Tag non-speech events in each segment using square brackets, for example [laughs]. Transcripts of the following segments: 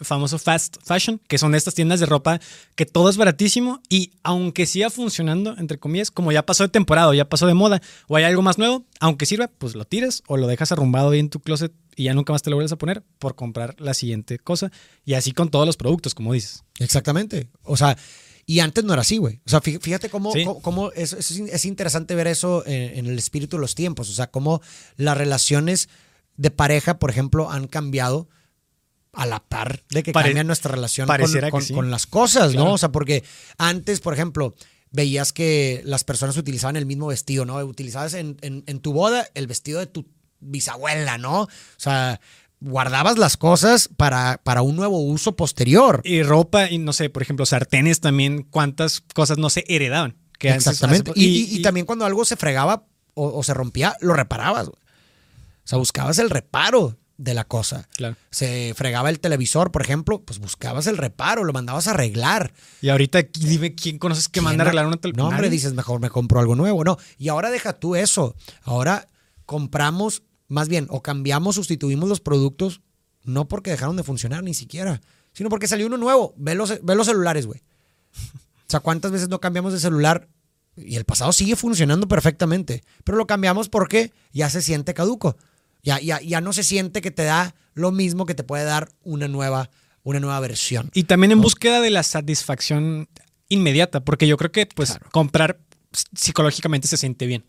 famoso fast fashion, que son estas tiendas de ropa que todo es baratísimo y aunque siga funcionando, entre comillas, como ya pasó de temporada, ya pasó de moda, o hay algo más nuevo, aunque sirva, pues lo tires o lo dejas arrumbado ahí en tu closet y ya nunca más te lo vuelves a poner por comprar la siguiente cosa. Y así con todos los productos, como dices. Exactamente. O sea, y antes no era así, güey. O sea, fíjate cómo, cómo, es, es, interesante ver eso en, en, el espíritu de los tiempos. O sea, cómo las relaciones de pareja, por ejemplo, han cambiado a la par de que cambia nuestra relación con, las cosas, ¿no? O sea, porque antes, por ejemplo, veías que las personas utilizaban el mismo vestido, ¿no? Utilizabas en, tu boda el vestido de tu bisabuela, ¿no? O sea, guardabas las cosas para, para un nuevo uso posterior. Y ropa, y no sé, por ejemplo, sartenes también, cuántas cosas no se heredaban. Que Exactamente. y, también cuando algo se fregaba o, se rompía, lo reparabas. O sea, buscabas el reparo de la cosa. Claro. Se fregaba el televisor, por ejemplo, pues buscabas el reparo, lo mandabas a arreglar. Y ahorita dime quién conoces que manda a arreglar una televisión. No, hombre, dices, mejor me compro algo nuevo. No, y ahora deja tú eso. Ahora compramos, más bien, o cambiamos, sustituimos los productos, no porque dejaron de funcionar ni siquiera, sino porque salió uno nuevo. Ve los, ve los celulares, güey. O sea, ¿cuántas veces no cambiamos de celular? Y el pasado sigue funcionando perfectamente, pero lo cambiamos porque ya se siente caduco. Ya, ya, ya no se siente que te da lo mismo que te puede dar una nueva, una nueva versión. Y también en búsqueda de la satisfacción inmediata, porque yo creo que pues comprar psicológicamente se siente bien.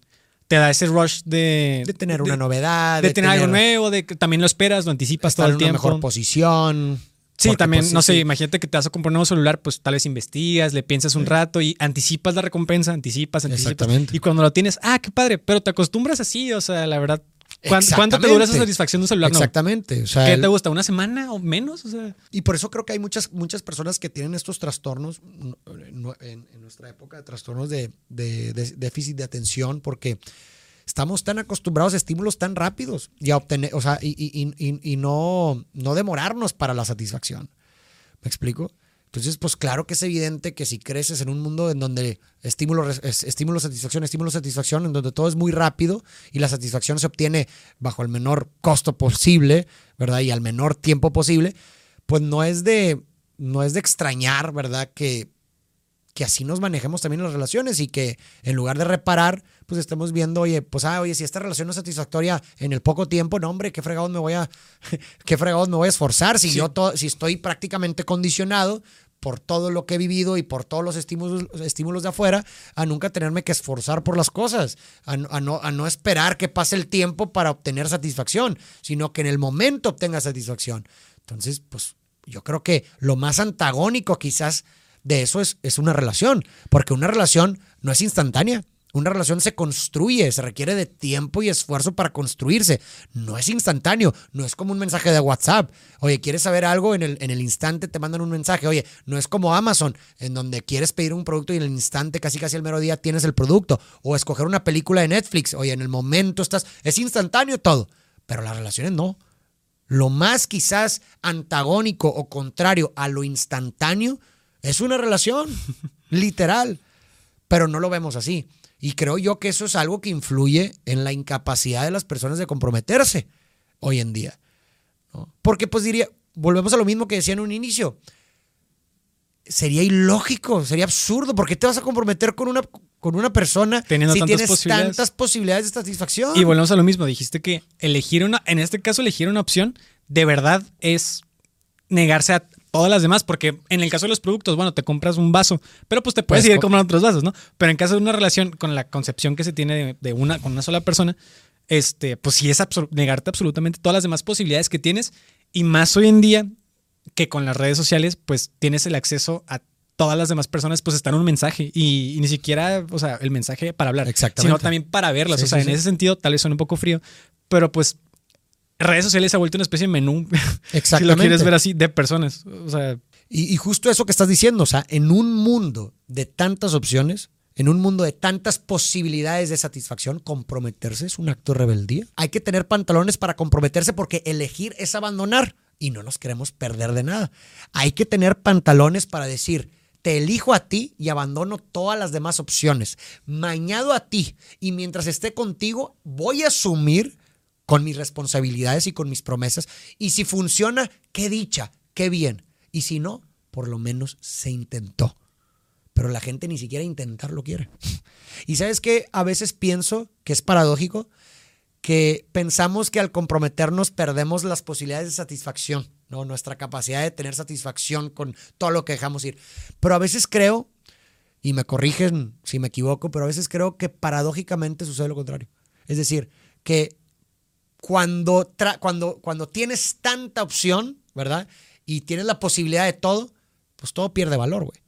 Te da ese rush de... De tener una novedad. De, tener, algo nuevo, de que también lo esperas, lo anticipas todo el tiempo. mejor posición. Sí, también, pues, no sé, imagínate que te vas a comprar un nuevo celular, pues tal vez investigas, le piensas un rato y anticipas la recompensa, anticipas, anticipas. Exactamente. Y cuando lo tienes, ah, qué padre, pero te acostumbras así, o sea, la verdad, ¿Cuánto te dura esa satisfacción de un celular? Exactamente. ¿Qué te gusta? ¿Una semana o menos? Y por eso creo que hay muchas, muchas personas que tienen estos trastornos en, nuestra época, de trastornos de, déficit de atención, porque estamos tan acostumbrados a estímulos tan rápidos y a obtener, o sea, y, no, no demorarnos para la satisfacción. ¿Me explico? Entonces, pues claro que es evidente que si creces en un mundo en donde estímulo, estímulo, satisfacción, estímulo, satisfacción, en donde todo es muy rápido y la satisfacción se obtiene bajo el menor costo posible, ¿verdad? Y al menor tiempo posible, pues no es de, no es de extrañar, ¿verdad? Que que así nos manejemos también las relaciones y que en lugar de reparar, pues estemos viendo, oye, pues, ah, oye, si esta relación no es satisfactoria en el poco tiempo, no, hombre, qué fregados me voy a, [laughs] qué fregados me voy a esforzar si yo, si estoy prácticamente condicionado por todo lo que he vivido y por todos los estímulos, estímulos de afuera, a nunca tenerme que esforzar por las cosas, a, no, a no esperar que pase el tiempo para obtener satisfacción, sino que en el momento obtenga satisfacción. Entonces, pues yo creo que lo más antagónico quizás de eso es, es una relación, porque una relación no es instantánea. Una relación se construye, se requiere de tiempo y esfuerzo para construirse. No es instantáneo, no es como un mensaje de WhatsApp. Oye, ¿quieres saber algo? En el, en el instante te mandan un mensaje. Oye, no es como Amazon, en donde quieres pedir un producto y en el instante, casi casi al mero día, tienes el producto. O escoger una película de Netflix. Oye, en el momento estás. Es instantáneo todo. Pero las relaciones no. Lo más quizás antagónico o contrario a lo instantáneo es una relación, [laughs] literal, pero no lo vemos así. Y creo yo que eso es algo que influye en la incapacidad de las personas de comprometerse hoy en día. Porque pues diría, volvemos a lo mismo que decía en un inicio, sería ilógico, sería absurdo, ¿por qué te vas a comprometer con una, con una persona Teniendo si tienes posibilidades. tantas posibilidades de satisfacción? Y volvemos a lo mismo, dijiste que elegir una, en este caso elegir una opción, de verdad es negarse a todas las demás, porque en el caso de los productos, bueno, te compras un vaso, pero pues te puedes ir comprando otros vasos, ¿no? Pero en caso de una relación con la concepción que se tiene de, una, con una sola persona, este, pues sí es negarte absolutamente todas las demás posibilidades que tienes y más hoy en día que con las redes sociales, pues tienes el acceso a todas las demás personas, pues están un mensaje y, ni siquiera, o sea, el mensaje para hablar, sino también para verlas. o sea, en ese sentido, tal vez suene un poco frío, pero pues redes sociales se ha vuelto una especie de menú. Exactamente. [laughs] si lo quieres ver así, de personas. O sea. Y, justo eso que estás diciendo, o sea, en un mundo de tantas opciones, en un mundo de tantas posibilidades de satisfacción, comprometerse es un acto de rebeldía. Hay que tener pantalones para comprometerse porque elegir es abandonar y no nos queremos perder de nada. Hay que tener pantalones para decir, te elijo a ti y abandono todas las demás opciones. Mañado a ti y mientras esté contigo voy a asumir con mis responsabilidades y con mis promesas. Y si funciona, qué dicha, qué bien. Y si no, por lo menos se intentó. Pero la gente ni siquiera intentarlo quiere. [laughs] Y sabes que a veces pienso que es paradójico que pensamos que al comprometernos perdemos las posibilidades de satisfacción, ¿no? nuestra capacidad de tener satisfacción con todo lo que dejamos ir. Pero a veces creo, y me corrigen si me equivoco, pero a veces creo que paradójicamente sucede lo contrario. Es decir, que cuando, cuando, cuando tienes tanta opción, ¿verdad? Y tienes la posibilidad de todo, pues todo pierde valor, güey.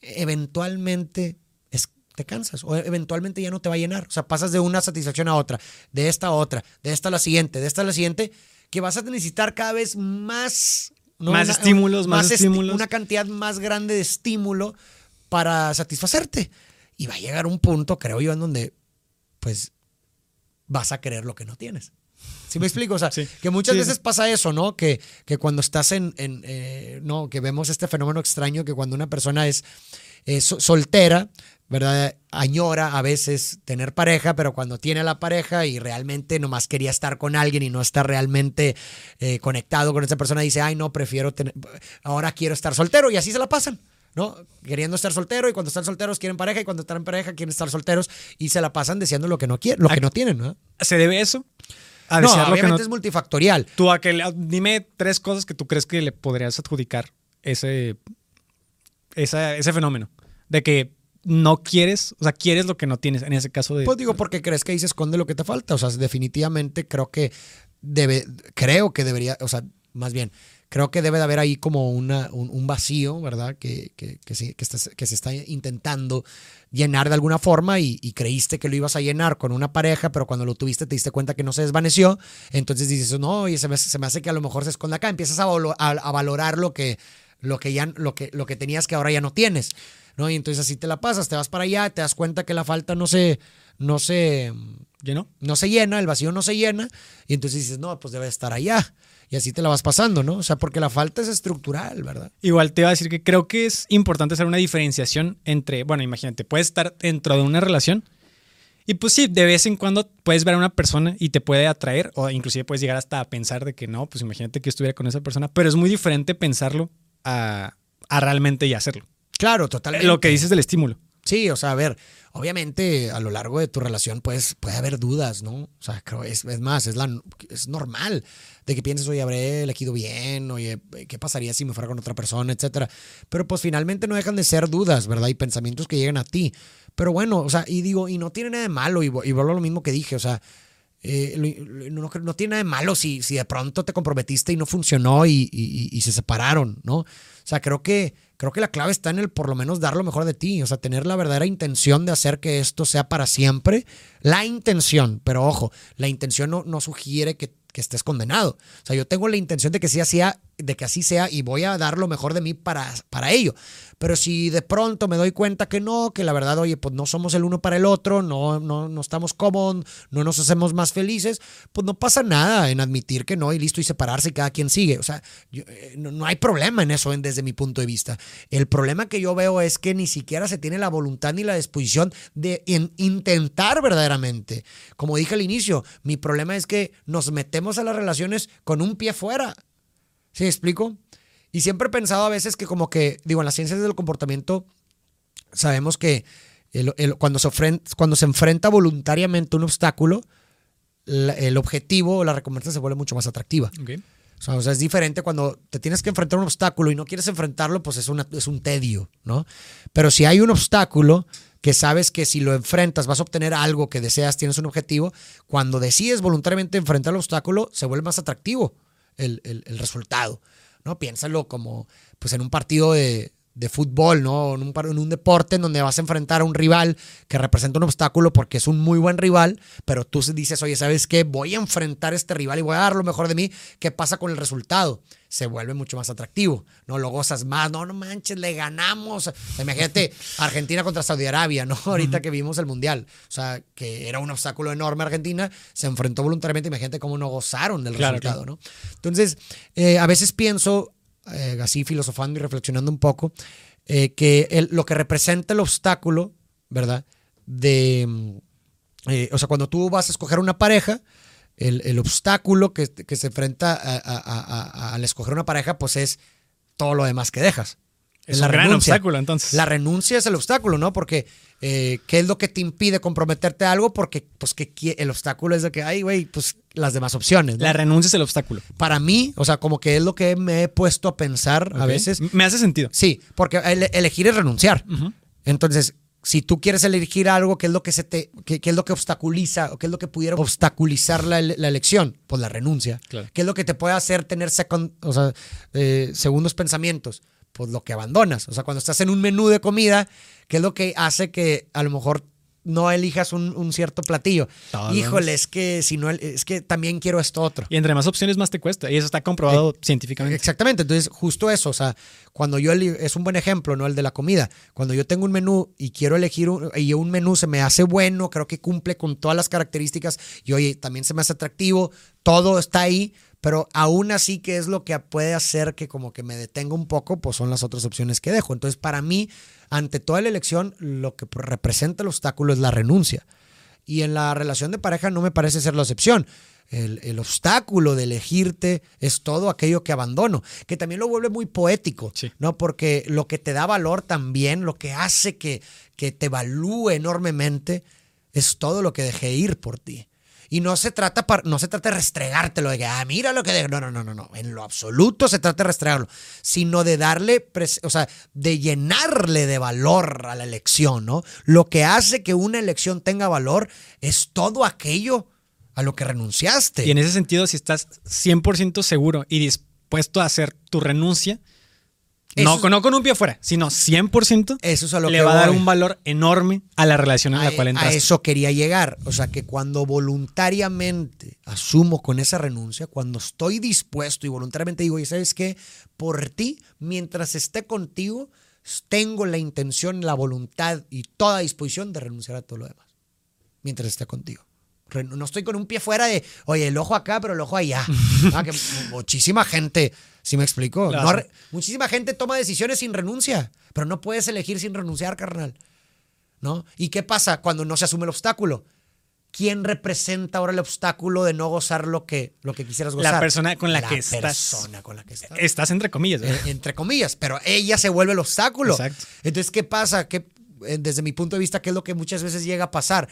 Eventualmente es, te cansas o eventualmente ya no te va a llenar. O sea, pasas de una satisfacción a otra, de esta a otra, de esta a la siguiente, de esta a la siguiente, que vas a necesitar cada vez más... Más estímulos, más, estímulos. Una cantidad más grande de estímulo para satisfacerte. Y va a llegar un punto, creo yo, en donde pues vas a querer lo que no tienes. ¿Sí me explico? O sea, que muchas veces pasa eso, ¿no? Que, que cuando estás en, eh, no, que vemos este fenómeno extraño que cuando una persona es, soltera, ¿verdad? Añora a veces tener pareja, pero cuando tiene la pareja y realmente nomás quería estar con alguien y no está realmente eh, conectado con esa persona, dice, ay, no, prefiero tener, ahora quiero estar soltero y así se la pasan. ¿no? Queriendo estar soltero y cuando están solteros quieren pareja y cuando están en pareja quieren estar solteros y se la pasan deseando lo que no quieren, lo que no tienen, ¿no? ¿Se debe eso? A no, obviamente es multifactorial. Tú, a que, dime tres cosas que tú crees que le podrías adjudicar ese, ese fenómeno. De que no quieres, o sea, quieres lo que no tienes en ese caso de... Pues digo, porque crees que ahí se esconde lo que te falta. O sea, definitivamente creo que debe, creo que debería, o sea, más bien, creo que debe de haber ahí como una, un, vacío, ¿verdad? Que, que, que, se, que, se está intentando llenar de alguna forma y, creíste que lo ibas a llenar con una pareja, pero cuando lo tuviste te diste cuenta que no se desvaneció. Entonces dices, no, y se me, se me hace que a lo mejor se esconde acá. Empiezas a, a, valorar lo que, lo, que ya, lo, que, lo que tenías que ahora ya no tienes. ¿no? Y entonces así te la pasas, te vas para allá, te das cuenta que la falta no se, no se, ¿Llenó? no se llena, el vacío no se llena, y entonces dices, no, pues debe estar allá y así te la vas pasando, ¿no? O sea, porque la falta es estructural, ¿verdad? Igual te iba a decir que creo que es importante hacer una diferenciación entre, bueno, imagínate, puedes estar dentro de una relación y pues sí, de vez en cuando puedes ver a una persona y te puede atraer o inclusive puedes llegar hasta a pensar de que no, pues imagínate que estuviera con esa persona, pero es muy diferente pensarlo a, a realmente y hacerlo. Claro, totalmente. Lo que dices del estímulo. Sí, o sea, a ver, obviamente a lo largo de tu relación pues, puede haber dudas, ¿no? O sea, creo, es, es más, es, la, es normal de que pienses, oye, habré elegido bien, oye, ¿qué pasaría si me fuera con otra persona, etcétera? Pero pues finalmente no dejan de ser dudas, ¿verdad? Y pensamientos que llegan a ti. Pero bueno, o sea, y digo, y no tiene nada de malo, y, y vuelvo a lo mismo que dije, o sea, eh, no, no, tiene nada de malo si, si de pronto te comprometiste y no funcionó y, y se separaron, ¿no? O sea, creo que creo que la clave está en el por lo menos dar lo mejor de ti, o sea, tener la verdadera intención de hacer que esto sea para siempre. La intención, pero ojo, la intención no, no sugiere que, que, estés condenado. O sea, yo tengo la intención de que, sí, sea, de que así sea y voy a dar lo mejor de mí para, para ello. Pero si de pronto me doy cuenta que no, que la verdad, oye, pues no somos el uno para el otro, no, no, no estamos cómodos, no nos hacemos más felices, pues no pasa nada en admitir que no y listo y separarse y cada quien sigue. O sea, eh, no, hay problema en eso desde mi punto de vista. El problema que yo veo es que ni siquiera se tiene la voluntad ni la disposición de intentar verdaderamente. Como dije al inicio, mi problema es que nos metemos a las relaciones con un pie fuera. ¿Sí explico? Y siempre he pensado a veces que como que, digo, en las ciencias del comportamiento sabemos que cuando, se enfrenta, cuando se enfrenta voluntariamente un obstáculo, el objetivo o la recompensa se vuelve mucho más atractiva. O, sea, es diferente cuando te tienes que enfrentar a un obstáculo y no quieres enfrentarlo, pues es, una, es un tedio, ¿no? Pero si hay un obstáculo que sabes que si lo enfrentas vas a obtener algo que deseas, tienes un objetivo, cuando decides voluntariamente enfrentar el obstáculo, se vuelve más atractivo el, el resultado. ¿no? Piénsalo como pues en un partido de, de fútbol, ¿no? En un, en un, deporte en donde vas a enfrentar a un rival que representa un obstáculo porque es un muy buen rival, pero tú dices, oye, ¿sabes qué? Voy a enfrentar a este rival y voy a dar lo mejor de mí. ¿Qué pasa con el resultado? Se vuelve mucho más atractivo, ¿no? Lo gozas más, no, no manches, le ganamos. imagínate [laughs] Argentina contra Saudi Arabia, ¿no? [laughs] Ahorita que vimos el Mundial. O sea, que era un obstáculo enorme Argentina, se enfrentó voluntariamente, imagínate cómo no gozaron del resultado, ¿no? Entonces, eh, a veces pienso, eh, así filosofando y reflexionando un poco, eh, que lo que representa el obstáculo, ¿verdad? De, mm, eh, o sea, cuando tú vas a escoger una pareja, el, obstáculo que, se enfrenta al escoger una pareja, pues es todo lo demás que dejas. Es un gran obstáculo, entonces. La renuncia es el obstáculo, ¿no? Porque, eh, ¿qué es lo que te impide comprometerte a algo? Porque, pues, que el obstáculo es de que, ay, güey, pues, las demás opciones. La renuncia es el obstáculo. Para mí, o sea, como que es lo que me he puesto a pensar a veces. Me hace sentido. Sí, porque elegir es renunciar. Entonces, si tú quieres elegir algo, ¿qué es lo que se te, qué, es lo que obstaculiza o qué es lo que pudiera obstaculizar la, elección? Pues la renuncia. ¿Qué es lo que te puede hacer tener o sea, eh, segundos pensamientos? Pues lo que abandonas. O sea, cuando estás en un menú de comida, ¿qué es lo que hace que a lo mejor no elijas un, cierto platillo. Híjole, es que si no, es que también quiero esto otro. Y entre más opciones más te cuesta. Y eso está comprobado científicamente. Exactamente. Entonces, justo eso. O sea, cuando yo es un buen ejemplo, ¿no? El de la comida. Cuando yo tengo un menú y quiero elegir un, y un menú se me hace bueno, creo que cumple con todas las características y oye, también se me hace atractivo, todo está ahí. Pero aún así, ¿qué es lo que puede hacer que como que me detenga un poco? Pues son las otras opciones que dejo. Entonces, para mí, ante toda la elección, lo que representa el obstáculo es la renuncia. Y en la relación de pareja no me parece ser la excepción. El, obstáculo de elegirte es todo aquello que abandono, que también lo vuelve muy poético, ¿no? Porque lo que te da valor también, lo que hace que, que te evalúe enormemente, es todo lo que dejé ir por ti. Y no se trata, no se trata de restregártelo, de que, ah, mira lo que... De... No, no, no, no, no. En lo absoluto se trata de restregarlo, sino de darle, o sea, de llenarle de valor a la elección, ¿no? Lo que hace que una elección tenga valor es todo aquello a lo que renunciaste. Y en ese sentido, si estás 100% seguro y dispuesto a hacer tu renuncia, no, con un pie afuera, sino 100%. Eso es a lo le va a dar un valor enorme a la relación en la cual entras. A eso quería llegar. O sea, que cuando voluntariamente asumo con esa renuncia, cuando estoy dispuesto y voluntariamente digo, y sabes qué, por ti, mientras esté contigo, tengo la intención, la voluntad y toda disposición de renunciar a todo lo demás. Mientras esté contigo. No estoy con un pie fuera de, oye, el ojo acá, pero el ojo allá. [laughs] Ah, que muchísima gente ¿Sí me explico? muchísima gente toma decisiones sin renuncia, pero no puedes elegir sin renunciar, carnal. ¿No? ¿Y qué pasa cuando no se asume el obstáculo? ¿Quién representa ahora el obstáculo de no gozar lo que, lo que quisieras gozar? La persona con la, que estás. persona con la que estás. Estás entre comillas. Eh, entre comillas, pero ella se vuelve el obstáculo. Exacto. Entonces, ¿qué pasa? Que, eh, desde mi punto de vista, ¿qué es lo que muchas veces llega a pasar?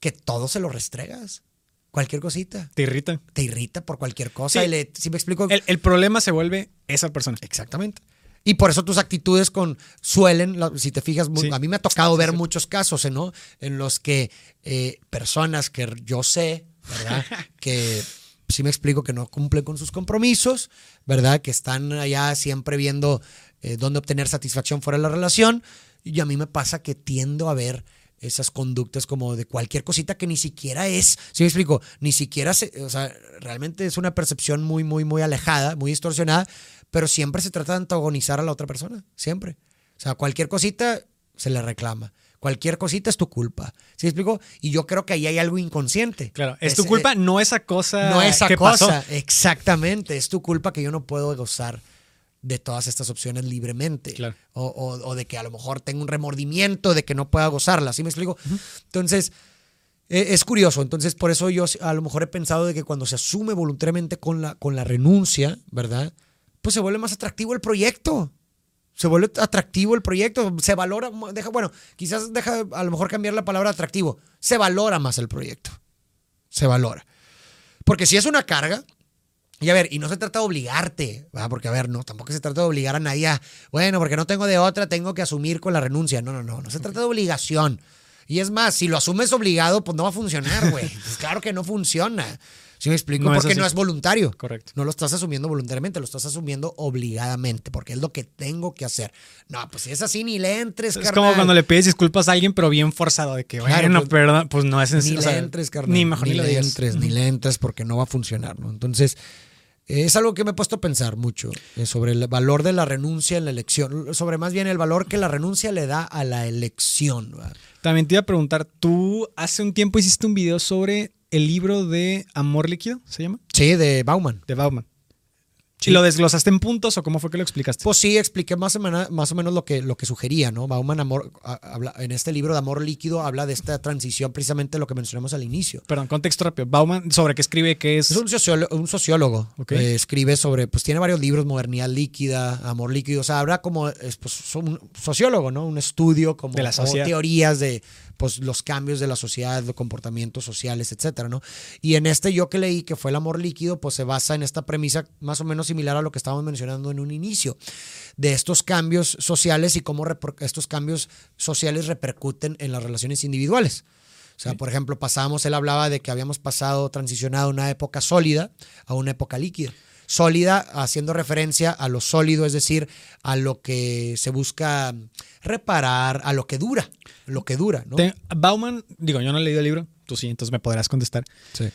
Que todo se lo restregas. Cualquier cosita. Te irrita. Te irrita por cualquier cosa. Y le, si me explico. El, problema se vuelve esa persona. Exactamente. Y por eso tus actitudes con suelen, si te fijas, a mí me ha tocado ver muchos casos, ¿no? En los que eh, personas que yo sé, ¿verdad? [laughs] que si me explico que no cumplen con sus compromisos, ¿verdad? Que están allá siempre viendo eh, dónde obtener satisfacción fuera de la relación. Y a mí me pasa que tiendo a ver esas conductas como de cualquier cosita que ni siquiera es, ¿sí me explico? Ni siquiera, se, o sea, realmente es una percepción muy, muy, muy alejada, muy distorsionada, pero siempre se trata de antagonizar a la otra persona, siempre. O sea, cualquier cosita se le reclama. Cualquier cosita es tu culpa. ¿Sí me explico? Y yo creo que ahí hay algo inconsciente. Claro, es, tu culpa, no esa cosa. No esa cosa, exactamente. Es tu culpa que yo no puedo gozar de todas estas opciones libremente. O, de que a lo mejor tengo un remordimiento de que no pueda gozarla. ¿Sí me explico? Entonces, e, es curioso. Entonces, por eso yo a lo mejor he pensado de que cuando se asume voluntariamente con la, con la renuncia, ¿verdad? Pues se vuelve más atractivo el proyecto. Se vuelve atractivo el proyecto. Se valora, deja, bueno, quizás deja a lo mejor cambiar la palabra atractivo. Se valora más el proyecto. Se valora. Porque si es una carga, y a ver, y no se trata de obligarte, porque a ver, no, tampoco se trata de obligar a nadie a, bueno, porque no tengo de otra, tengo que asumir con la renuncia. No, no, no, no se trata de obligación. Y es más, si lo asumes obligado, pues no va a funcionar, güey. [laughs] Pues claro que no funciona. ¿Sí me explico? porque no es voluntario. Correcto. No lo estás asumiendo voluntariamente, lo estás asumiendo obligadamente, porque es lo que tengo que hacer. No, pues si es así, ni le entres, Es como cuando le pides disculpas a alguien, pero bien forzado, de que, bueno, pues, perdón, pues no es Ni le entres, carnal. Ni mejor ni, le entres, ni le entres, porque no va a funcionar, ¿no? Entonces, es algo que me he puesto a pensar mucho eh, sobre el valor de la renuncia en la elección, sobre más bien el valor que la renuncia le da a la elección. También te iba a preguntar, tú hace un tiempo hiciste un video sobre el libro de Amor Líquido, ¿se llama? Sí, de Bauman. De Bauman. ¿Y lo desglosaste en puntos o cómo fue que lo explicaste? Pues sí, expliqué más o menos, más o menos lo, que, lo que sugería, ¿no? Bauman amor, habla, en este libro de Amor Líquido habla de esta transición, precisamente lo que mencionamos al inicio. Perdón, contexto rápido. Bauman, ¿sobre qué escribe? ¿Qué es? Es un sociólogo. Un sociólogo eh, escribe sobre, pues tiene varios libros, Modernidad Líquida, Amor Líquido, o sea, habla como, pues, un sociólogo, ¿no? Un estudio como, de teorías de pues los cambios de la sociedad, los comportamientos sociales, etcétera, ¿no? Y en este yo que leí, que fue el amor líquido, pues se basa en esta premisa más o menos similar a lo que estábamos mencionando en un inicio, de estos cambios sociales y cómo estos cambios sociales repercuten en las relaciones individuales. O sea, por ejemplo, pasamos, él hablaba de que habíamos pasado, transicionado de una época sólida a una época líquida sólida, haciendo referencia a lo sólido, es decir, a lo que se busca reparar, a lo que dura, lo que dura, ¿no? Bauman, digo, yo no he leído el libro, tú sí, entonces me podrás contestar. Sí.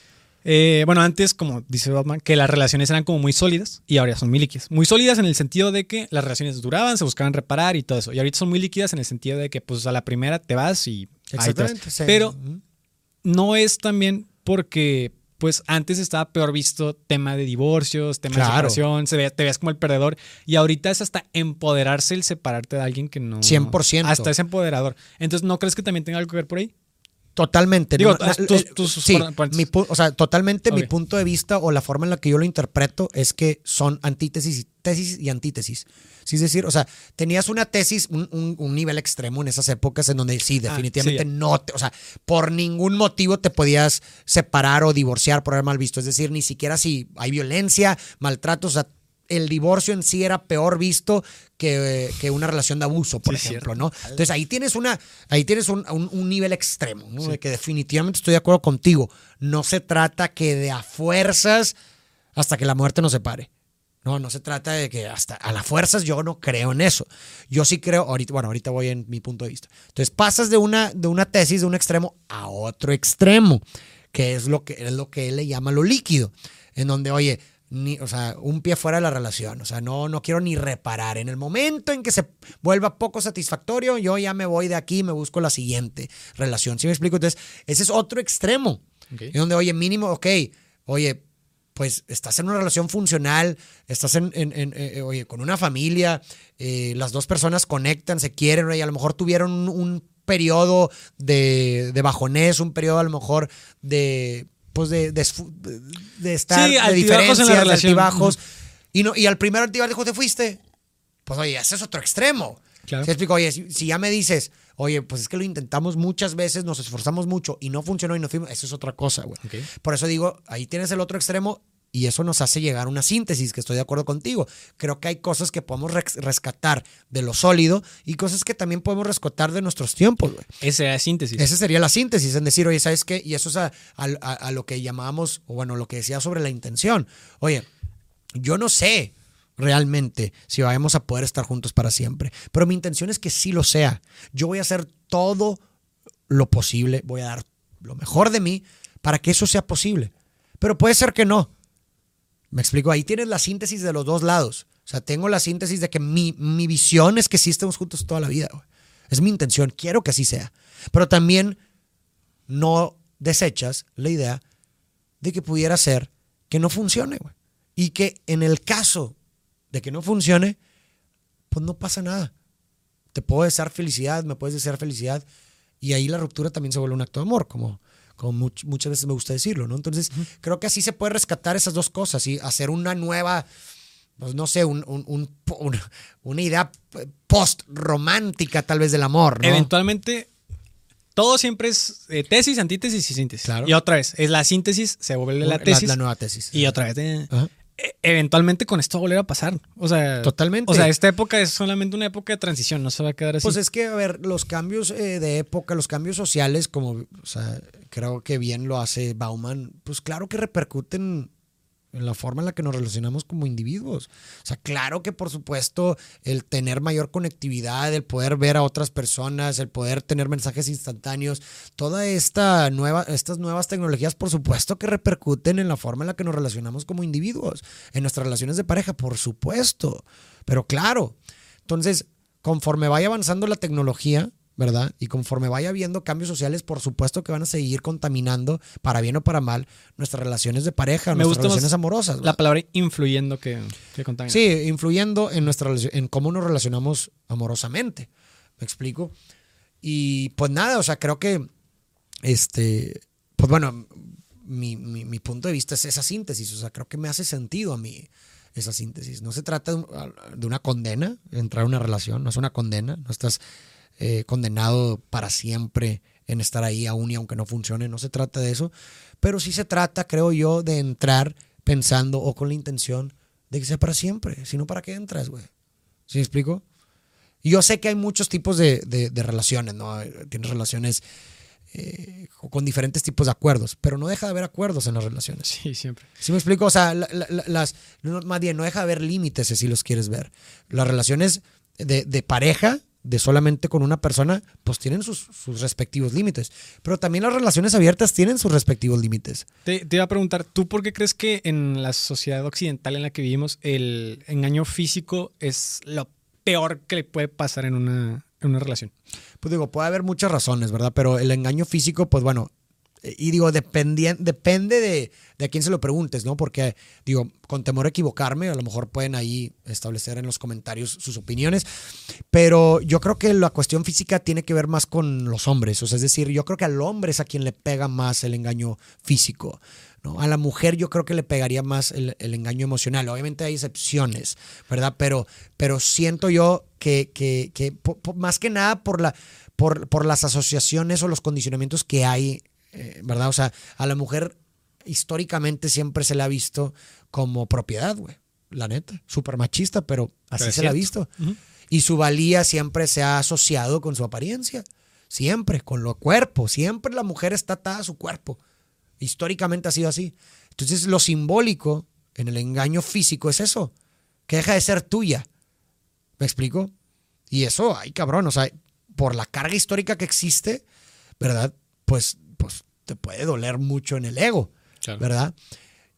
Eh, bueno, antes, como dice Bauman, que las relaciones eran como muy sólidas y ahora son muy líquidas. Muy sólidas en el sentido de que las relaciones duraban, se buscaban reparar y todo eso. Y ahorita son muy líquidas en el sentido de que, pues, a la primera te vas y. Exactamente. Pero no es también porque pues antes estaba peor visto tema de divorcios, tema de separación, se te veías como el perdedor y ahorita es hasta empoderarse el separarte de alguien que no... 100%. Hasta es empoderador. Entonces, ¿no crees que también tenga algo que ver por ahí? Totalmente. Digo, sí, o sea, totalmente mi punto de vista o la forma en la que yo lo interpreto es que son antítesis, tesis y antítesis. Sí, es decir, o sea, tenías una tesis, un, nivel extremo en esas épocas en donde sí, ah, definitivamente no, te, o sea, por ningún motivo te podías separar o divorciar por haber mal visto. Es decir, ni siquiera si hay violencia, maltrato, o sea, el divorcio en sí era peor visto que, una relación de abuso, por ejemplo, ¿no? Entonces ahí tienes una, ahí tienes un, nivel extremo, ¿no? De que definitivamente estoy de acuerdo contigo. No se trata que de a fuerzas hasta que la muerte nos separe. No, no se trata de que hasta a las fuerzas yo no creo en eso. Yo sí creo, ahorita, bueno, ahorita voy en mi punto de vista. Entonces pasas de una, de una tesis de un extremo a otro extremo, que es lo que, es lo que él le llama lo líquido, en donde, oye, ni, o sea, un pie fuera de la relación. O sea, no, no quiero ni reparar. En el momento en que se vuelva poco satisfactorio, yo ya me voy de aquí y me busco la siguiente relación. ¿Sí me explico? Entonces, ese es otro extremo. En donde, oye, mínimo, ok, oye, pues estás en una relación funcional, estás en, eh, oye, con una familia, eh, las dos personas conectan, se quieren, y a lo mejor tuvieron un, periodo de, de bajonés, un periodo a lo mejor de pues de, de, estar de diferencias, en la altibajos. Y, no, y al primer altibajo te fuiste. Pues oye, ese es otro extremo. Claro. explico? Oye, si, ya me dices, oye, pues es que lo intentamos muchas veces, nos esforzamos mucho y no funcionó y no fuimos, eso es otra cosa, güey. Por eso digo, ahí tienes el otro extremo y eso nos hace llegar a una síntesis, que estoy de acuerdo contigo. Creo que hay cosas que podemos rescatar de lo sólido y cosas que también podemos rescatar de nuestros tiempos, güey. Esa es la síntesis. Esa sería la síntesis, en decir, oye, ¿sabes qué? Y eso es a, lo que llamábamos, o bueno, lo que decía sobre la intención. Oye, yo no sé realmente si vamos a poder estar juntos para siempre, pero mi intención es que sí lo sea. Yo voy a hacer todo lo posible, voy a dar lo mejor de mí para que eso sea posible. Pero puede ser que no. Me explico, ahí tienes la síntesis de los dos lados. O sea, tengo la síntesis de que mi, visión es que sí estemos juntos toda la vida. Es mi intención, quiero que así sea. Pero también no desechas la idea de que pudiera ser que no funcione. Y que en el caso de que no funcione, pues no pasa nada. Te puedo desear felicidad, me puedes desear felicidad. Y ahí la ruptura también se vuelve un acto de amor, como, como muchas veces me gusta decirlo, ¿no? Entonces, creo que así se puede rescatar esas dos cosas y hacer una nueva, pues no sé, un, una idea post-romántica tal vez del amor, ¿no? Eventualmente, todo siempre es eh, tesis, antítesis y síntesis. Claro. Y otra vez, es la síntesis, se vuelve la tesis. La, nueva tesis. Y otra vez, eh, eventualmente con esto va a volver a pasar. O sea, totalmente. O sea, esta época es solamente una época de transición, no se va a quedar así. Pues es que, a ver, los cambios eh, de época, los cambios sociales, como, o sea, creo que bien lo hace Bauman, pues claro que repercuten en la forma en la que nos relacionamos como individuos. O sea, claro que por supuesto el tener mayor conectividad, el poder ver a otras personas, el poder tener mensajes instantáneos, toda esta nueva, estas nuevas tecnologías, por supuesto que repercuten en la forma en la que nos relacionamos como individuos, en nuestras relaciones de pareja, por supuesto. Pero claro, entonces, conforme vaya avanzando la tecnología, ¿verdad? Y conforme vaya habiendo cambios sociales, por supuesto que van a seguir contaminando, para bien o para mal, nuestras relaciones de pareja, Me nuestras relaciones amorosas. La ¿verdad? palabra influyendo que, que contamina. Sí, influyendo en nuestra en cómo nos relacionamos amorosamente. ¿Me explico? Y pues nada, o sea, creo que este, pues bueno, mi, mi- mi punto de vista es esa síntesis. O sea, creo que me hace sentido a mí esa síntesis. No se trata de una condena, entrar a una relación, no es una condena, no estás eh, condenado para siempre en estar ahí aún y aunque no funcione, no se trata de eso, pero sí se trata, creo yo, de entrar pensando o con la intención de que sea para siempre, si no, ¿para qué entras, güey? ¿Sí me explico? Y yo sé que hay muchos tipos de, de- de relaciones, ¿no? Tienes relaciones eh, con diferentes tipos de acuerdos, pero no deja de haber acuerdos en las relaciones. Sí, siempre. ¿Sí me explico? O sea, la- la- la- las, no, más bien, no deja de haber límites si los quieres ver. Las relaciones de, de pareja, de solamente con una persona, pues tienen sus, sus respectivos límites. Pero también las relaciones abiertas tienen sus respectivos límites. Te, te iba a preguntar, ¿tú por qué crees que en la sociedad occidental en la que vivimos el engaño físico es lo peor que le puede pasar en una, en una relación? Pues digo, puede haber muchas razones, ¿verdad? Pero el engaño físico, pues bueno, y digo, depende de, de a quién se lo preguntes, ¿no? Porque, digo, con temor a equivocarme, a lo mejor pueden ahí establecer en los comentarios sus opiniones, pero yo creo que la cuestión física tiene que ver más con los hombres, o sea, es decir, yo creo que al hombre es a quien le pega más el engaño físico. ¿no? A la mujer yo creo que le pegaría más el, el engaño emocional. Obviamente hay excepciones, ¿verdad? Pero, pero siento yo que, que, que po- po- más que nada por, la, por, por las asociaciones o los condicionamientos que hay, eh, ¿verdad? O sea, a la mujer históricamente siempre se le ha visto como propiedad, güey. La neta, súper machista, pero así Pero se le ha visto. Y su valía siempre se ha asociado con su apariencia. Siempre, con lo cuerpo. Siempre la mujer está atada a su cuerpo. Históricamente ha sido así. Entonces, lo simbólico en el engaño físico es eso, que deja de ser tuya. ¿Me explico? Y eso, ay cabrón, o sea, por la carga histórica que existe, ¿verdad? Pues, pues te puede doler mucho en el ego, Claro. ¿verdad?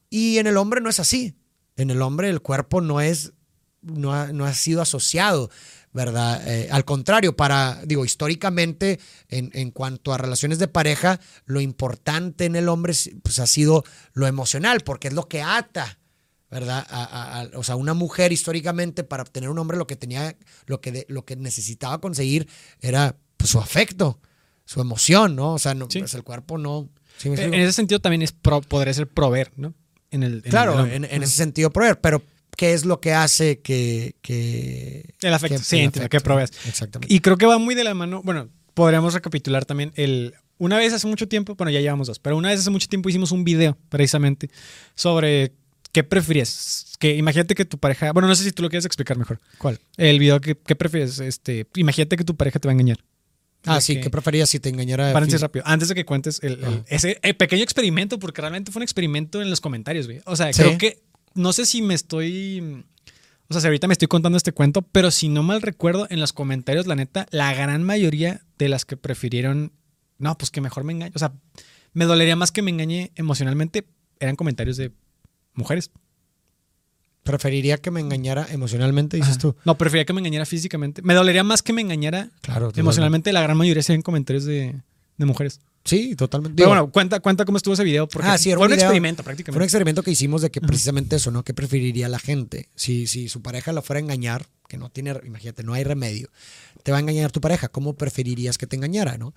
Y en el hombre no es así. En el hombre el cuerpo no es, no ha, no ha sido asociado, ¿verdad? Eh, al contrario, para, digo, históricamente, en, en cuanto a relaciones de pareja, lo importante en el hombre pues, ha sido lo emocional, porque es lo que ata, ¿verdad? A- a- a- o sea, una mujer históricamente para obtener un hombre lo que tenía, lo que, de- lo que necesitaba conseguir era pues, su afecto, su emoción, ¿no? O sea, no, Sí. pues, el cuerpo no. ¿sí me En ese sentido también es pro- podría ser proveer, ¿no? En el, en Claro, el, en, en ese sentido proveer, pero ¿qué es lo que hace que... que El afecto, que- sí, el entiendo, afecto, que proveas. Exactamente. Y creo que va muy de la mano. Bueno, podríamos recapitular también el. Una vez hace mucho tiempo, bueno, ya llevamos dos, pero una vez hace mucho tiempo hicimos un video precisamente sobre qué prefieres. Que imagínate que tu pareja. Bueno, no sé si tú lo quieres explicar mejor. ¿Cuál? El video que ¿qué prefieres. Este, imagínate que tu pareja te va a engañar. Ah, sí, que- ¿qué preferías si te engañara? Paréntesis rápido. Antes de que cuentes el, ese eh, pequeño experimento, porque realmente fue un experimento en los comentarios, güey. O sea, Sí. creo que. No sé si me estoy. O sea, si ahorita me estoy contando este cuento, pero si no mal recuerdo, en los comentarios, la neta, la gran mayoría de las que prefirieron. No, pues que mejor me engañe. O sea, me dolería más que me engañe emocionalmente. Eran comentarios de mujeres. Preferiría que me engañara emocionalmente, dices Ajá. tú. No, preferiría que me engañara físicamente. Me dolería más que me engañara Claro. emocionalmente. La gran mayoría serían comentarios de, de mujeres. Sí, totalmente. Pero Digo, bueno, cuenta, cuenta cómo estuvo ese video. Porque Ah, sí, era fue un video- experimento Fue un prácticamente. experimento que hicimos de que precisamente eso, ¿no? ¿Qué preferiría la gente? Si, si su pareja la fuera a engañar, que no tiene, imagínate, no hay remedio, te va a engañar tu pareja, ¿cómo preferirías que te engañara, no?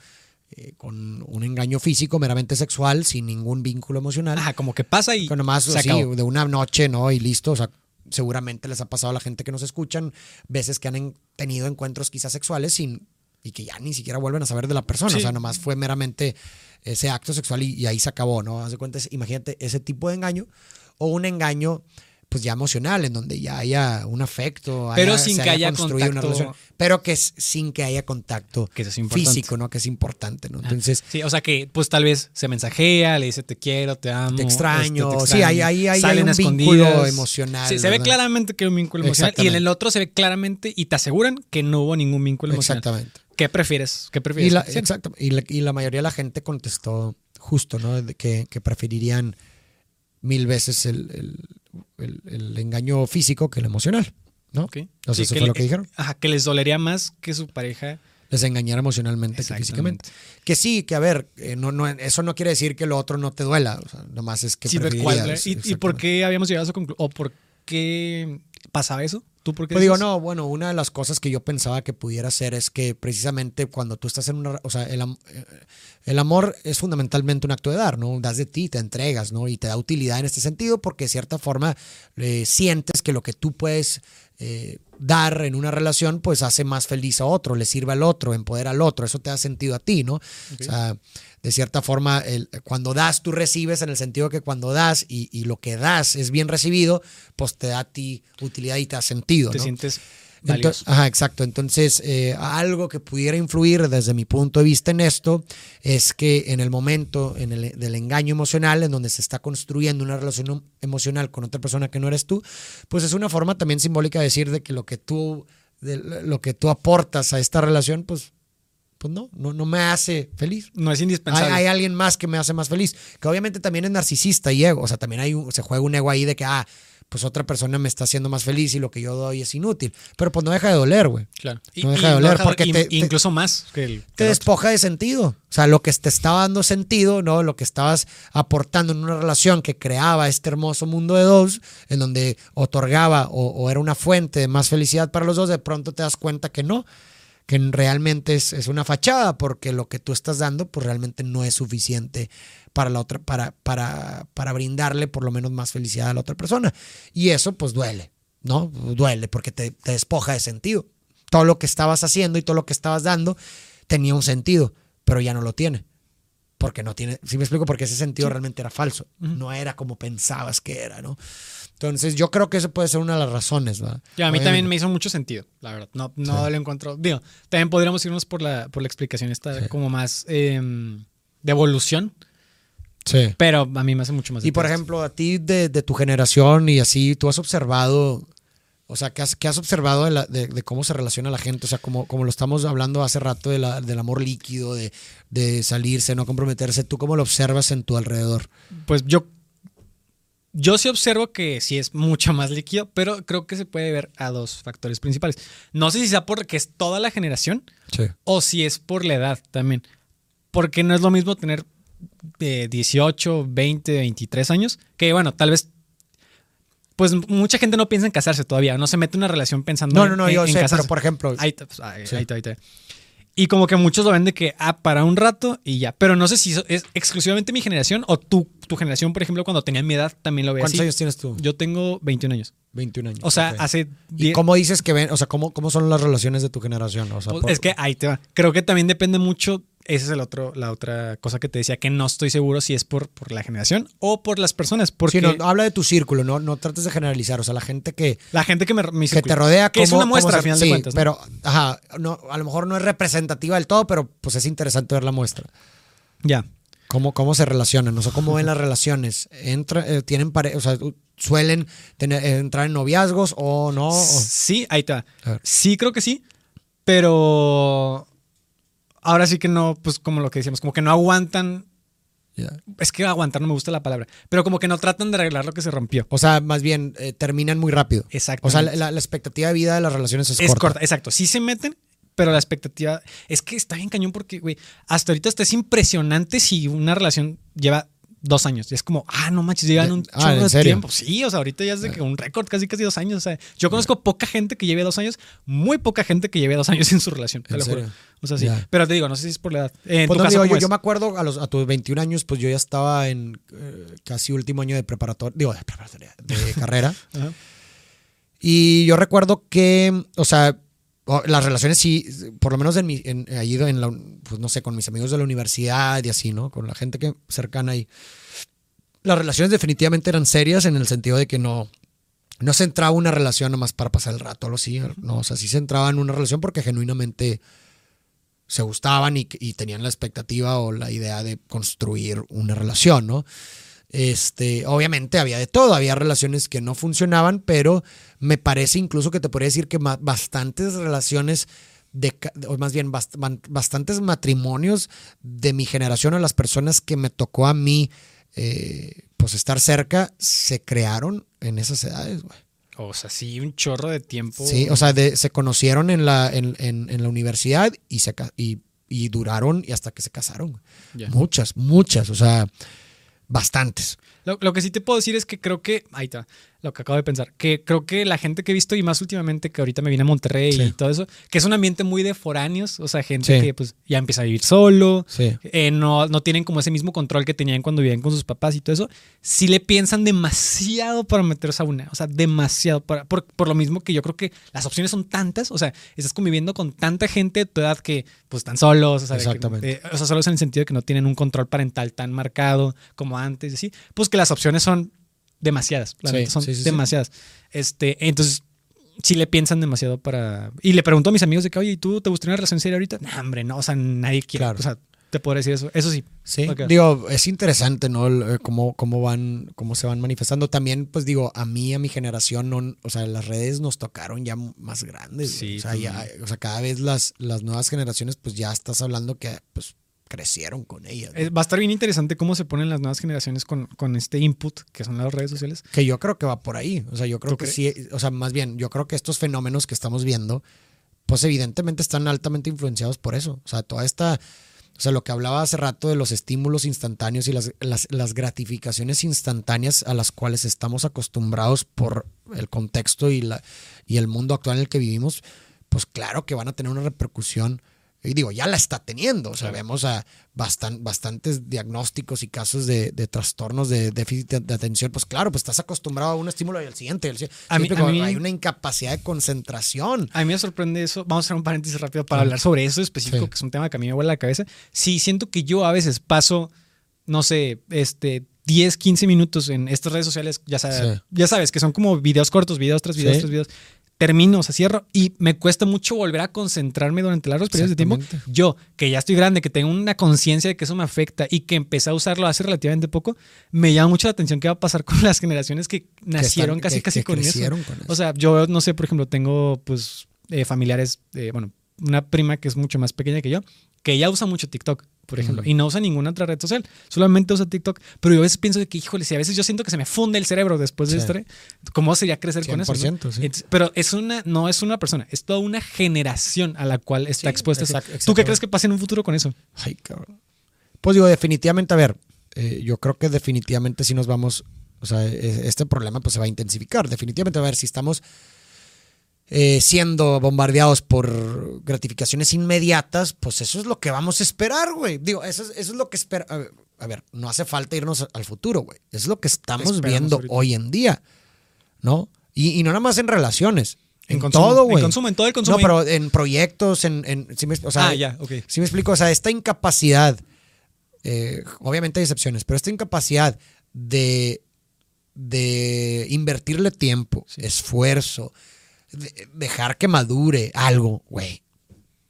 Eh, con un engaño físico meramente sexual, sin ningún vínculo emocional. Ajá, como que pasa y Con nomás así, de una noche, ¿no? Y listo. O sea, seguramente les ha pasado a la gente que nos escuchan veces que han en- tenido encuentros quizás sexuales sin, y que ya ni siquiera vuelven a saber de la persona. Sí. O sea, nomás fue meramente ese acto sexual y, y ahí se acabó, ¿no? Haz de cuenta, imagínate ese tipo de engaño o un engaño pues ya emocional, en donde ya haya un afecto, Pero haya- sin se que haya construido una contacto. relación, pero que es, sin que haya contacto Que eso es importante. físico, ¿no? Que es importante, ¿no? Entonces, Sí, o sea que pues tal vez se mensajea, le dice te quiero, te amo. Te extraño. este, te Sí, ahí- ahí- ahí hay un vínculo emocional, Sí, se ve claramente que hay un vínculo emocional. Y en el otro se ve claramente y te aseguran que no hubo ningún vínculo emocional. exactamente. ¿Qué prefieres? ¿Qué Y prefieres? la, Sí. exacto, y, la, y la mayoría de la gente contestó justo, ¿no? Que, que preferirían mil veces el, el- el- el engaño físico que el emocional, ¿no? Ok. O sea, Sí, eso que fue le- lo que dijeron. Ajá, que les dolería más que su pareja les engañara emocionalmente que físicamente. Que sí, que a ver, eh, no, no, eso no quiere decir que lo otro no te duela. O sea, nomás es que sí, ¿Y, ¿Y, por qué habíamos llegado a esa conclusión? ¿O por qué pasaba eso? ¿Tú por qué pues digo, no, bueno, una de las cosas que yo pensaba que pudiera ser es que precisamente cuando tú estás en una, o sea, el, eh, el, amor es fundamentalmente un acto de dar, ¿no? Das de ti, te entregas, ¿no? Y te da utilidad en este sentido porque de cierta forma eh, sientes que lo que tú puedes eh, dar en una relación, pues hace más feliz a otro, le sirve al otro, empodera al otro, eso te da sentido a ti, ¿no? O sea, de cierta forma, el, cuando das, tú recibes en el sentido que cuando das y, lo que das es bien recibido, pues te da a ti utilidad y te da sentido. Te sientes entonces, ajá, exacto. Entonces, eh, algo que pudiera influir desde mi punto de vista en esto es que en el momento en el, del engaño emocional, en donde se está construyendo una relación emocional con otra persona que no eres tú, pues es una forma también simbólica de decir de que lo que tú, de lo que tú aportas a esta relación, pues pues no, no, no me hace feliz. No es indispensable. Hay, alguien más que me hace más feliz, que obviamente también es narcisista y ego, o sea, también hay se juega un ego ahí de que, ah, pues otra persona me está haciendo más feliz y lo que yo doy es inútil. Pero pues no deja de doler, güey. Claro. No deja de doler porque te, incluso más que el, te despoja de sentido. O sea, lo que te estaba dando sentido, ¿no? Lo que estabas aportando en una relación que creaba este hermoso mundo de dos, en donde otorgaba o, o era una fuente de más felicidad para los dos, de pronto te das cuenta que no que realmente es, es, una fachada, porque lo que tú estás dando, pues realmente no es suficiente para la otra, para, para, para brindarle por lo menos más felicidad a la otra persona. Y eso, pues duele, ¿no? Duele, porque te, te despoja de sentido. Todo lo que estabas haciendo y todo lo que estabas dando tenía un sentido, pero ya no lo tiene. Porque no tiene, si me explico, porque ese sentido realmente era falso. No era como pensabas que era, ¿no? Entonces, yo creo que eso puede ser una de las razones, ¿verdad? Ya, a mí también me hizo mucho sentido, la verdad. No, no lo encuentro. Digo, también podríamos irnos por la, por la explicación esta como más em, de evolución. Sí. Pero a mí me hace mucho más Y por ejemplo, a ti de, tu generación y así, tú has observado, o sea, ¿qué has, has observado de, cómo se relaciona la gente? O sea, como, como lo estamos hablando hace rato de la, del amor líquido, de, de salirse, no comprometerse, ¿tú cómo lo observas en tu alrededor? Pues yo yo sí observo que sí es mucho más líquido, pero creo que se puede ver a dos factores principales. No sé si sea porque es toda la generación o si es por la edad también. Porque no es lo mismo tener 18, 20, 23 años, que bueno, tal vez pues mucha gente no piensa en casarse todavía, no se mete en una relación pensando no, no, no, yo sé, pero por ejemplo, ahí, pues, ahí, ahí, ahí, y como que muchos lo ven de que, ah, para un rato y ya. Pero no sé si es exclusivamente mi generación o tu, tu generación, por ejemplo, cuando tenía mi edad, también lo veía ¿Cuántos años tienes tú? Yo tengo 21 años. 21 años. O sea, hace... ¿Y cómo dices que ven? O sea, ¿cómo, cómo son las relaciones de tu generación? O sea, pues, Es que ahí te va. Creo que también depende mucho esa es el otro, la otra cosa que te decía, que no estoy seguro si es por, por la generación o por las personas. Porque no, habla de tu círculo, no, no trates de generalizar. O sea, la gente que. La gente que me que te rodea. Que es una muestra al final de cuentas. Pero, ajá, no, a lo mejor no es representativa del todo, pero pues es interesante ver la muestra. Ya. Cómo, cómo se relacionan, o sea, cómo ven las relaciones. Entra, eh, tienen pareja, o sea, suelen tener, entrar en noviazgos o no. Sí, ahí está. Sí, creo que sí, pero ahora sí que no, pues como lo que decíamos, como que no aguantan. Es que aguantar no me gusta la palabra, pero como que no tratan de arreglar lo que se rompió. O sea, más bien eh, terminan muy rápido. Exacto. O sea, la, expectativa de vida de las relaciones es, es corta. Exacto. Sí se meten, pero la expectativa es que está bien cañón porque, güey, hasta ahorita está es impresionante si una relación lleva dos años. Y es como, ah, no manches, llevan un ah, de tiempo. Sí, o sea, ahorita ya es de que un récord, casi casi dos años. O sea, yo conozco poca gente que lleve dos años, muy poca gente que lleve dos años en su relación, te lo juro. O sea, sí. Pero te digo, no sé si es por la edad. En pues caso, yo, yo, me acuerdo a, los, a tus 21 años, pues yo ya estaba en eh, casi último año de preparatoria, digo, de preparatoria, de [laughs] carrera. Y yo recuerdo que, o sea, las relaciones sí, por lo menos en mi, en, allí en la, pues no sé, con mis amigos de la universidad y así, ¿no? Con la gente que cercana ahí. Las relaciones definitivamente eran serias en el sentido de que no, no se entraba una relación nomás para pasar el rato, algo así, no, o sea, sí se entraba en una relación porque genuinamente se gustaban y, y tenían la expectativa o la idea de construir una relación, ¿no? Este, obviamente había de todo, había relaciones que no funcionaban, pero me parece incluso que te podría decir que bastantes relaciones de, o más bien bastantes matrimonios de mi generación a las personas que me tocó a mí eh, pues estar cerca se crearon en esas edades, güey. O sea, sí, un chorro de tiempo. Sí, o sea, de- se conocieron en la, en, en- en la universidad y, se, y, y duraron y hasta que se casaron. Muchas, muchas, o sea, bastantes. Lo, lo que sí te puedo decir es que creo que. Ahí está, lo que acabo de pensar. Que creo que la gente que he visto, y más últimamente que ahorita me vine a Monterrey Sí. y todo eso, que es un ambiente muy de foráneos. O sea, gente Sí. que pues ya empieza a vivir solo. Sí. eh, no, no tienen como ese mismo control que tenían cuando vivían con sus papás y todo eso. Sí le piensan demasiado para meterse a una. O sea, demasiado. Para, por, por lo mismo que yo creo que las opciones son tantas. O sea, estás conviviendo con tanta gente de tu edad que pues están solos. O sea, que- Exactamente. eh, o sea, solos en el sentido de que no tienen un control parental tan marcado como antes. y así. Pues que las opciones son demasiadas. La Sí, neta, son sí, sí, sí. demasiadas. Este, entonces, sí le piensan demasiado para. Y le pregunto a mis amigos de que, oye, ¿y tú te gustaría una relación seria ahorita? No, hombre, no, o sea, nadie quiere. Claro. O sea, te podría decir eso. Eso sí. Sí, digo, es interesante, ¿no? El, eh, cómo, cómo van, cómo se van manifestando. También, pues digo, a mí, a mi generación, no, o sea, las redes nos tocaron ya más grandes. Sí, o sea, ya, o sea, cada vez las, las nuevas generaciones, pues ya estás hablando que pues crecieron con ellas. ¿no? Eh, Va a estar bien interesante cómo se ponen las nuevas generaciones con, con este input que son las redes sociales. Que yo creo que va por ahí. O sea, yo creo ¿Tú que sí, o sea, más bien, yo creo que estos fenómenos que estamos viendo, pues evidentemente están altamente influenciados por eso. O sea, toda esta, o sea, lo que hablaba hace rato de los estímulos instantáneos y las, las, las gratificaciones instantáneas a las cuales estamos acostumbrados por el contexto y, la, y el mundo actual en el que vivimos, pues claro que van a tener una repercusión. Y digo, ya la está teniendo. O sea, vemos a bastan- bastantes diagnósticos y casos de, de trastornos de déficit de, de atención. Pues claro, pues estás acostumbrado a un estímulo y al siguiente. y al siguiente. A mí- a mí- hay una incapacidad de concentración. A mí me sorprende eso. Vamos a hacer un paréntesis rápido para hablar sobre eso específico, Sí. que es un tema que a mí me vuela la cabeza. Sí, siento que yo a veces paso, no sé, este 10, 15 minutos en estas redes sociales, ya sabes, Sí. ya sabes que son como videos cortos, videos tras videos Sí. tras videos. Termino, o sea, cierro y me cuesta mucho volver a concentrarme durante largos periodos de tiempo. Yo, que ya estoy grande, que tengo una conciencia de que eso me afecta y que empecé a usarlo hace relativamente poco, me llama mucho la atención qué va a pasar con [laughs] las generaciones que nacieron están- casi, que- casi que con eso. crecieron con eso. O sea, yo no sé, por ejemplo, tengo pues eh, familiares, eh, bueno, una prima que es mucho más pequeña que yo, que ella usa mucho TikTok, por ejemplo, y no usa ninguna otra red social, solamente usa TikTok, pero yo a veces pienso de que, híjole, si a veces yo siento que se me funde el cerebro después de Sí. esto, ¿cómo sería crecer con eso? no? 100%, sí. Pero es una, no es una persona, es toda una generación a la cual está Sí, expuesta. exact- ¿Tú qué crees que pase en un futuro con eso? Ay, cabrón. Pues digo, definitivamente, a ver, eh, yo creo que definitivamente si nos vamos, o sea, e- este problema pues se va a intensificar. Definitivamente, a ver, si estamos eh, siendo bombardeados por gratificaciones inmediatas, pues eso es lo que vamos a esperar, güey. Digo, eso es, eso es lo que espera. A ver, a ver, no hace falta irnos al futuro, güey. Es lo que estamos viendo ahorita. hoy en día, ¿no? Y, y no nada más en relaciones. En, consumo, todo, en güey. consumo, en todo el consumo. No, pero en proyectos, en, en me- o sea, ah, ya, ok. si me explico, o sea, esta incapacidad, eh, obviamente hay excepciones, pero esta incapacidad de, de invertirle tiempo, Sí. esfuerzo, de- dejar que madure algo, güey,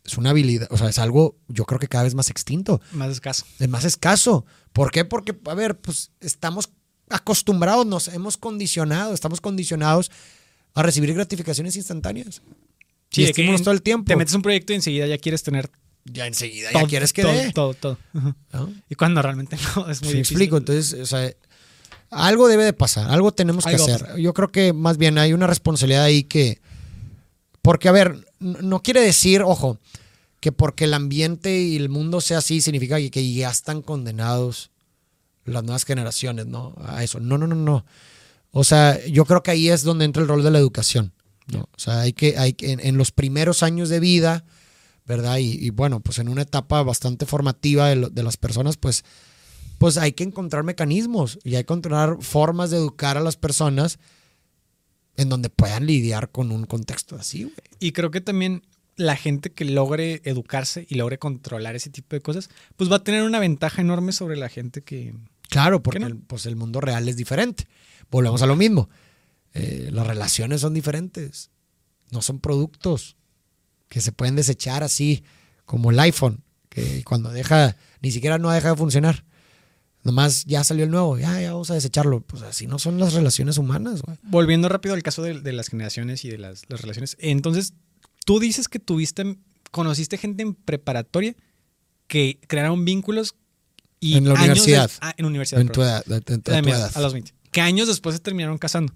es una habilidad, o sea, es algo yo creo que cada vez más extinto, Más escaso. es más escaso. ¿Por qué? Porque, a ver, pues estamos acostumbrados, nos hemos condicionado, estamos condicionados a recibir gratificaciones instantáneas. Sí, y de que en- todo el tiempo. Te metes un proyecto y enseguida ya quieres tener ya enseguida, todo, ya quieres que todo, dé. todo, todo. Ajá. ¿no? Y cuando realmente no, es muy Sí, difícil. explico. Entonces, o sea, algo debe de pasar, algo tenemos que Algo hacer. Yo creo que más bien hay una responsabilidad ahí que. Porque, a ver, no quiere decir, ojo, que porque el ambiente y el mundo sea así, significa que- ya están condenados las nuevas generaciones, ¿no? A eso. No, no, no, no. O sea, yo creo que ahí es donde entra el rol de la educación. O sea, hay que, hay que en, los primeros años de vida, ¿verdad? Y, bueno, pues en una etapa bastante formativa de, de las personas, pues, pues hay que encontrar mecanismos y hay que encontrar formas de educar a las personas en donde puedan lidiar con un contexto así, güey. Y creo que también la gente que logre educarse y logre controlar ese tipo de cosas, pues va a tener una ventaja enorme sobre la gente que... Claro, porque no? el, pues el mundo real es diferente. Volvemos a lo mismo. Eh, las relaciones son diferentes. No son productos que se pueden desechar así, como el iPhone, que cuando deja, ni siquiera no deja de funcionar. Nomás ya salió el nuevo, ya, ya vamos a desecharlo. Pues así no son las relaciones humanas, güey. Volviendo rápido al caso de, de las generaciones y de las, las relaciones. Entonces, tú dices que tuviste, conociste gente en preparatoria que crearon vínculos y En la universidad. des- ah, en universidad. En tu edad, en tu Ah, mira, edad. A los 20. Que años después se terminaron casando.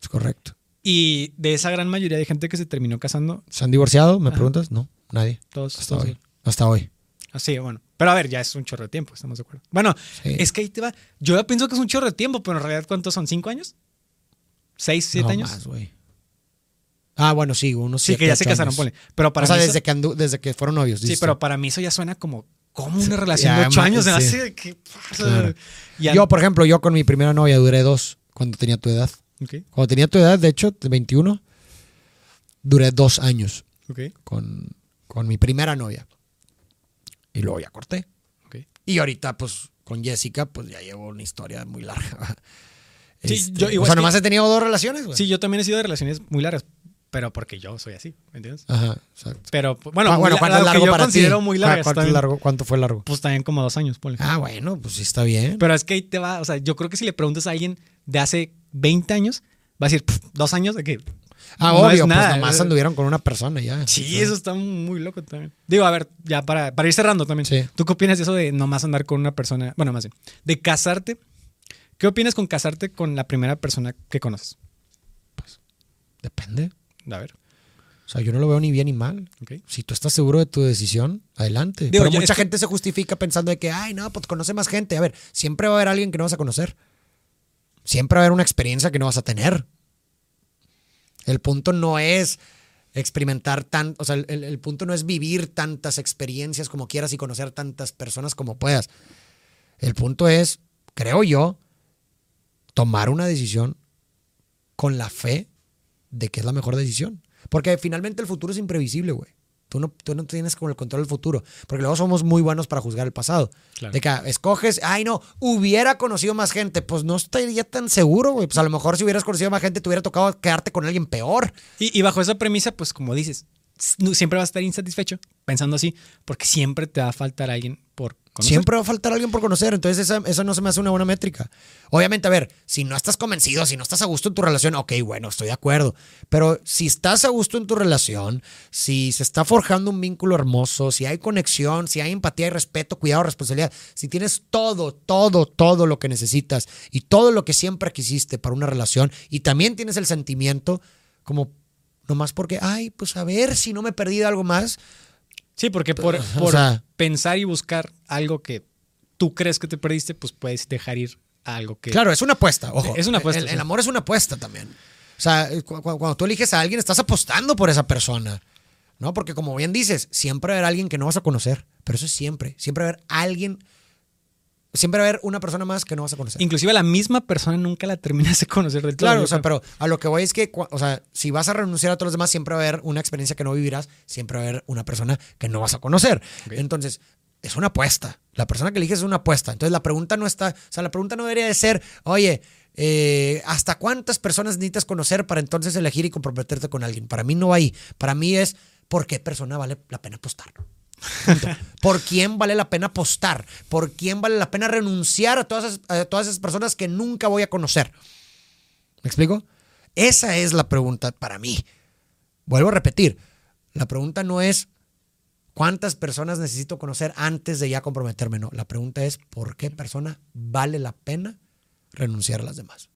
Es correcto. Y de esa gran mayoría de gente que se terminó casando, ¿Se han divorciado? ¿Me Ajá. preguntas? No, nadie. todos. Hasta todos- hoy. Hasta hoy. Así, bueno. Pero a ver, ya es un chorro de tiempo, estamos de acuerdo. Bueno, Sí. es que ahí te va. Yo ya pienso que es un chorro de tiempo, pero en realidad, ¿cuántos son? ¿Cinco años? ¿Seis, siete No años? más, güey. Ah, bueno, sí, unos sí, siete, que ya se casaron, ponle. Pero para o sea, mí. desde eso- que, andu- desde que fueron novios. sí, pero para mí eso ya suena como. como una relación de ocho años? sí. Así de que. Claro. Ya- Yo, por ejemplo, yo con mi primera novia duré dos cuando tenía tu edad. Cuando tenía tu edad, de hecho, de 21, duré dos años ok, con, con mi primera novia. Y luego ya corté. Y ahorita, pues, con Jessica, pues ya llevo una historia muy larga. Sí, Este, yo igual o sea, que- nomás he tenido dos relaciones, güey. Sí, yo también he sido de relaciones muy largas, pero porque yo soy así, ¿me entiendes? Ajá, exacto. Pero, bueno, Ah, bueno, ¿cuánto es lo que largo yo para considero ti? muy Ah, largas ¿Cuánto, es también, largo? ¿Cuánto fue largo? Pues también como dos años, ponle. Ah, bueno, pues sí está bien. Pero es que ahí te va, o sea, yo creo que si le preguntas a alguien de hace 20 años, va a decir, "Pff, dos años de que. Ah, no obvio, nada". pues nomás anduvieron con una persona ya. Sí, sea, eso está muy loco también. Digo, a ver, ya para, para ir cerrando también. Sí. ¿Tú qué opinas de eso de nomás andar con una persona? Bueno, más bien, de casarte. ¿Qué opinas con casarte con la primera persona que conoces? Depende. A ver, O sea, yo no lo veo ni bien ni mal. Si tú estás seguro de tu decisión, adelante. Digo, Pero mucha es gente se justifica pensando de que, ay, no, pues conoce más gente. A ver, siempre va a haber alguien que no vas a conocer. Siempre va a haber una experiencia que no vas a tener. El punto no es experimentar tan, o sea, el, el- punto no es vivir tantas experiencias como quieras y conocer tantas personas como puedas. El punto es, creo yo, tomar una decisión con la fe de que es la mejor decisión. Porque finalmente el futuro es imprevisible, güey. Tú no, tú no tienes como el control del futuro. Porque luego somos muy buenos para juzgar el pasado. Claro. De que ah, escoges, ay no, hubiera conocido más gente. Pues no estaría tan seguro, güey. Pues a lo mejor si hubieras conocido más gente te hubiera tocado quedarte con alguien peor. Y, y bajo esa premisa, pues como dices, siempre vas a estar insatisfecho pensando así, porque siempre te va a faltar alguien por Siempre va a faltar alguien por conocer, entonces esa, esa no se me hace una buena métrica. Obviamente, a ver, si no estás convencido, si no estás a gusto en tu relación, ok, bueno, estoy de acuerdo. Pero si estás a gusto en tu relación, si se está forjando un vínculo hermoso, si hay conexión, si hay empatía y respeto, cuidado, responsabilidad, si tienes todo, todo, todo lo que necesitas y todo lo que siempre quisiste para una relación y también tienes el sentimiento como nomás porque, ay, pues a ver si no me perdí de algo más. Sí, porque por, O por sea- pensar y buscar algo que tú crees que te perdiste, pues puedes dejar ir a algo que... Claro, es una apuesta, ojo. Es una apuesta, El, sí. el amor es una apuesta también. O sea, cu- cu- cuando, tú eliges a alguien, estás apostando por esa persona. ¿No? Porque como bien dices, siempre va a haber alguien que no vas a conocer. Pero eso es siempre. Siempre va a haber alguien. Siempre va a haber una persona más que no vas a conocer. Inclusive la misma persona nunca la terminas de conocer del todo. Claro, o sea, pero a lo que voy es que, o sea, si vas a renunciar a todos los demás, siempre va a haber una experiencia que no vivirás, siempre va a haber una persona que no vas a conocer. Entonces, es una apuesta. La persona que eliges es una apuesta. Entonces, la pregunta no está, o sea, la pregunta no debería de ser, oye, eh, ¿hasta cuántas personas necesitas conocer para entonces elegir y comprometerte con alguien? Para mí no va ahí. Para mí es, ¿por qué persona vale la pena apostar? ¿Por quién vale la pena apostar? ¿Por quién vale la pena renunciar a todas esas, a todas esas personas que nunca voy a conocer? ¿Me explico? Esa es la pregunta para mí. Vuelvo a repetir, la pregunta no es cuántas personas necesito conocer antes de ya comprometerme, no. La pregunta es por qué persona vale la pena renunciar a las demás.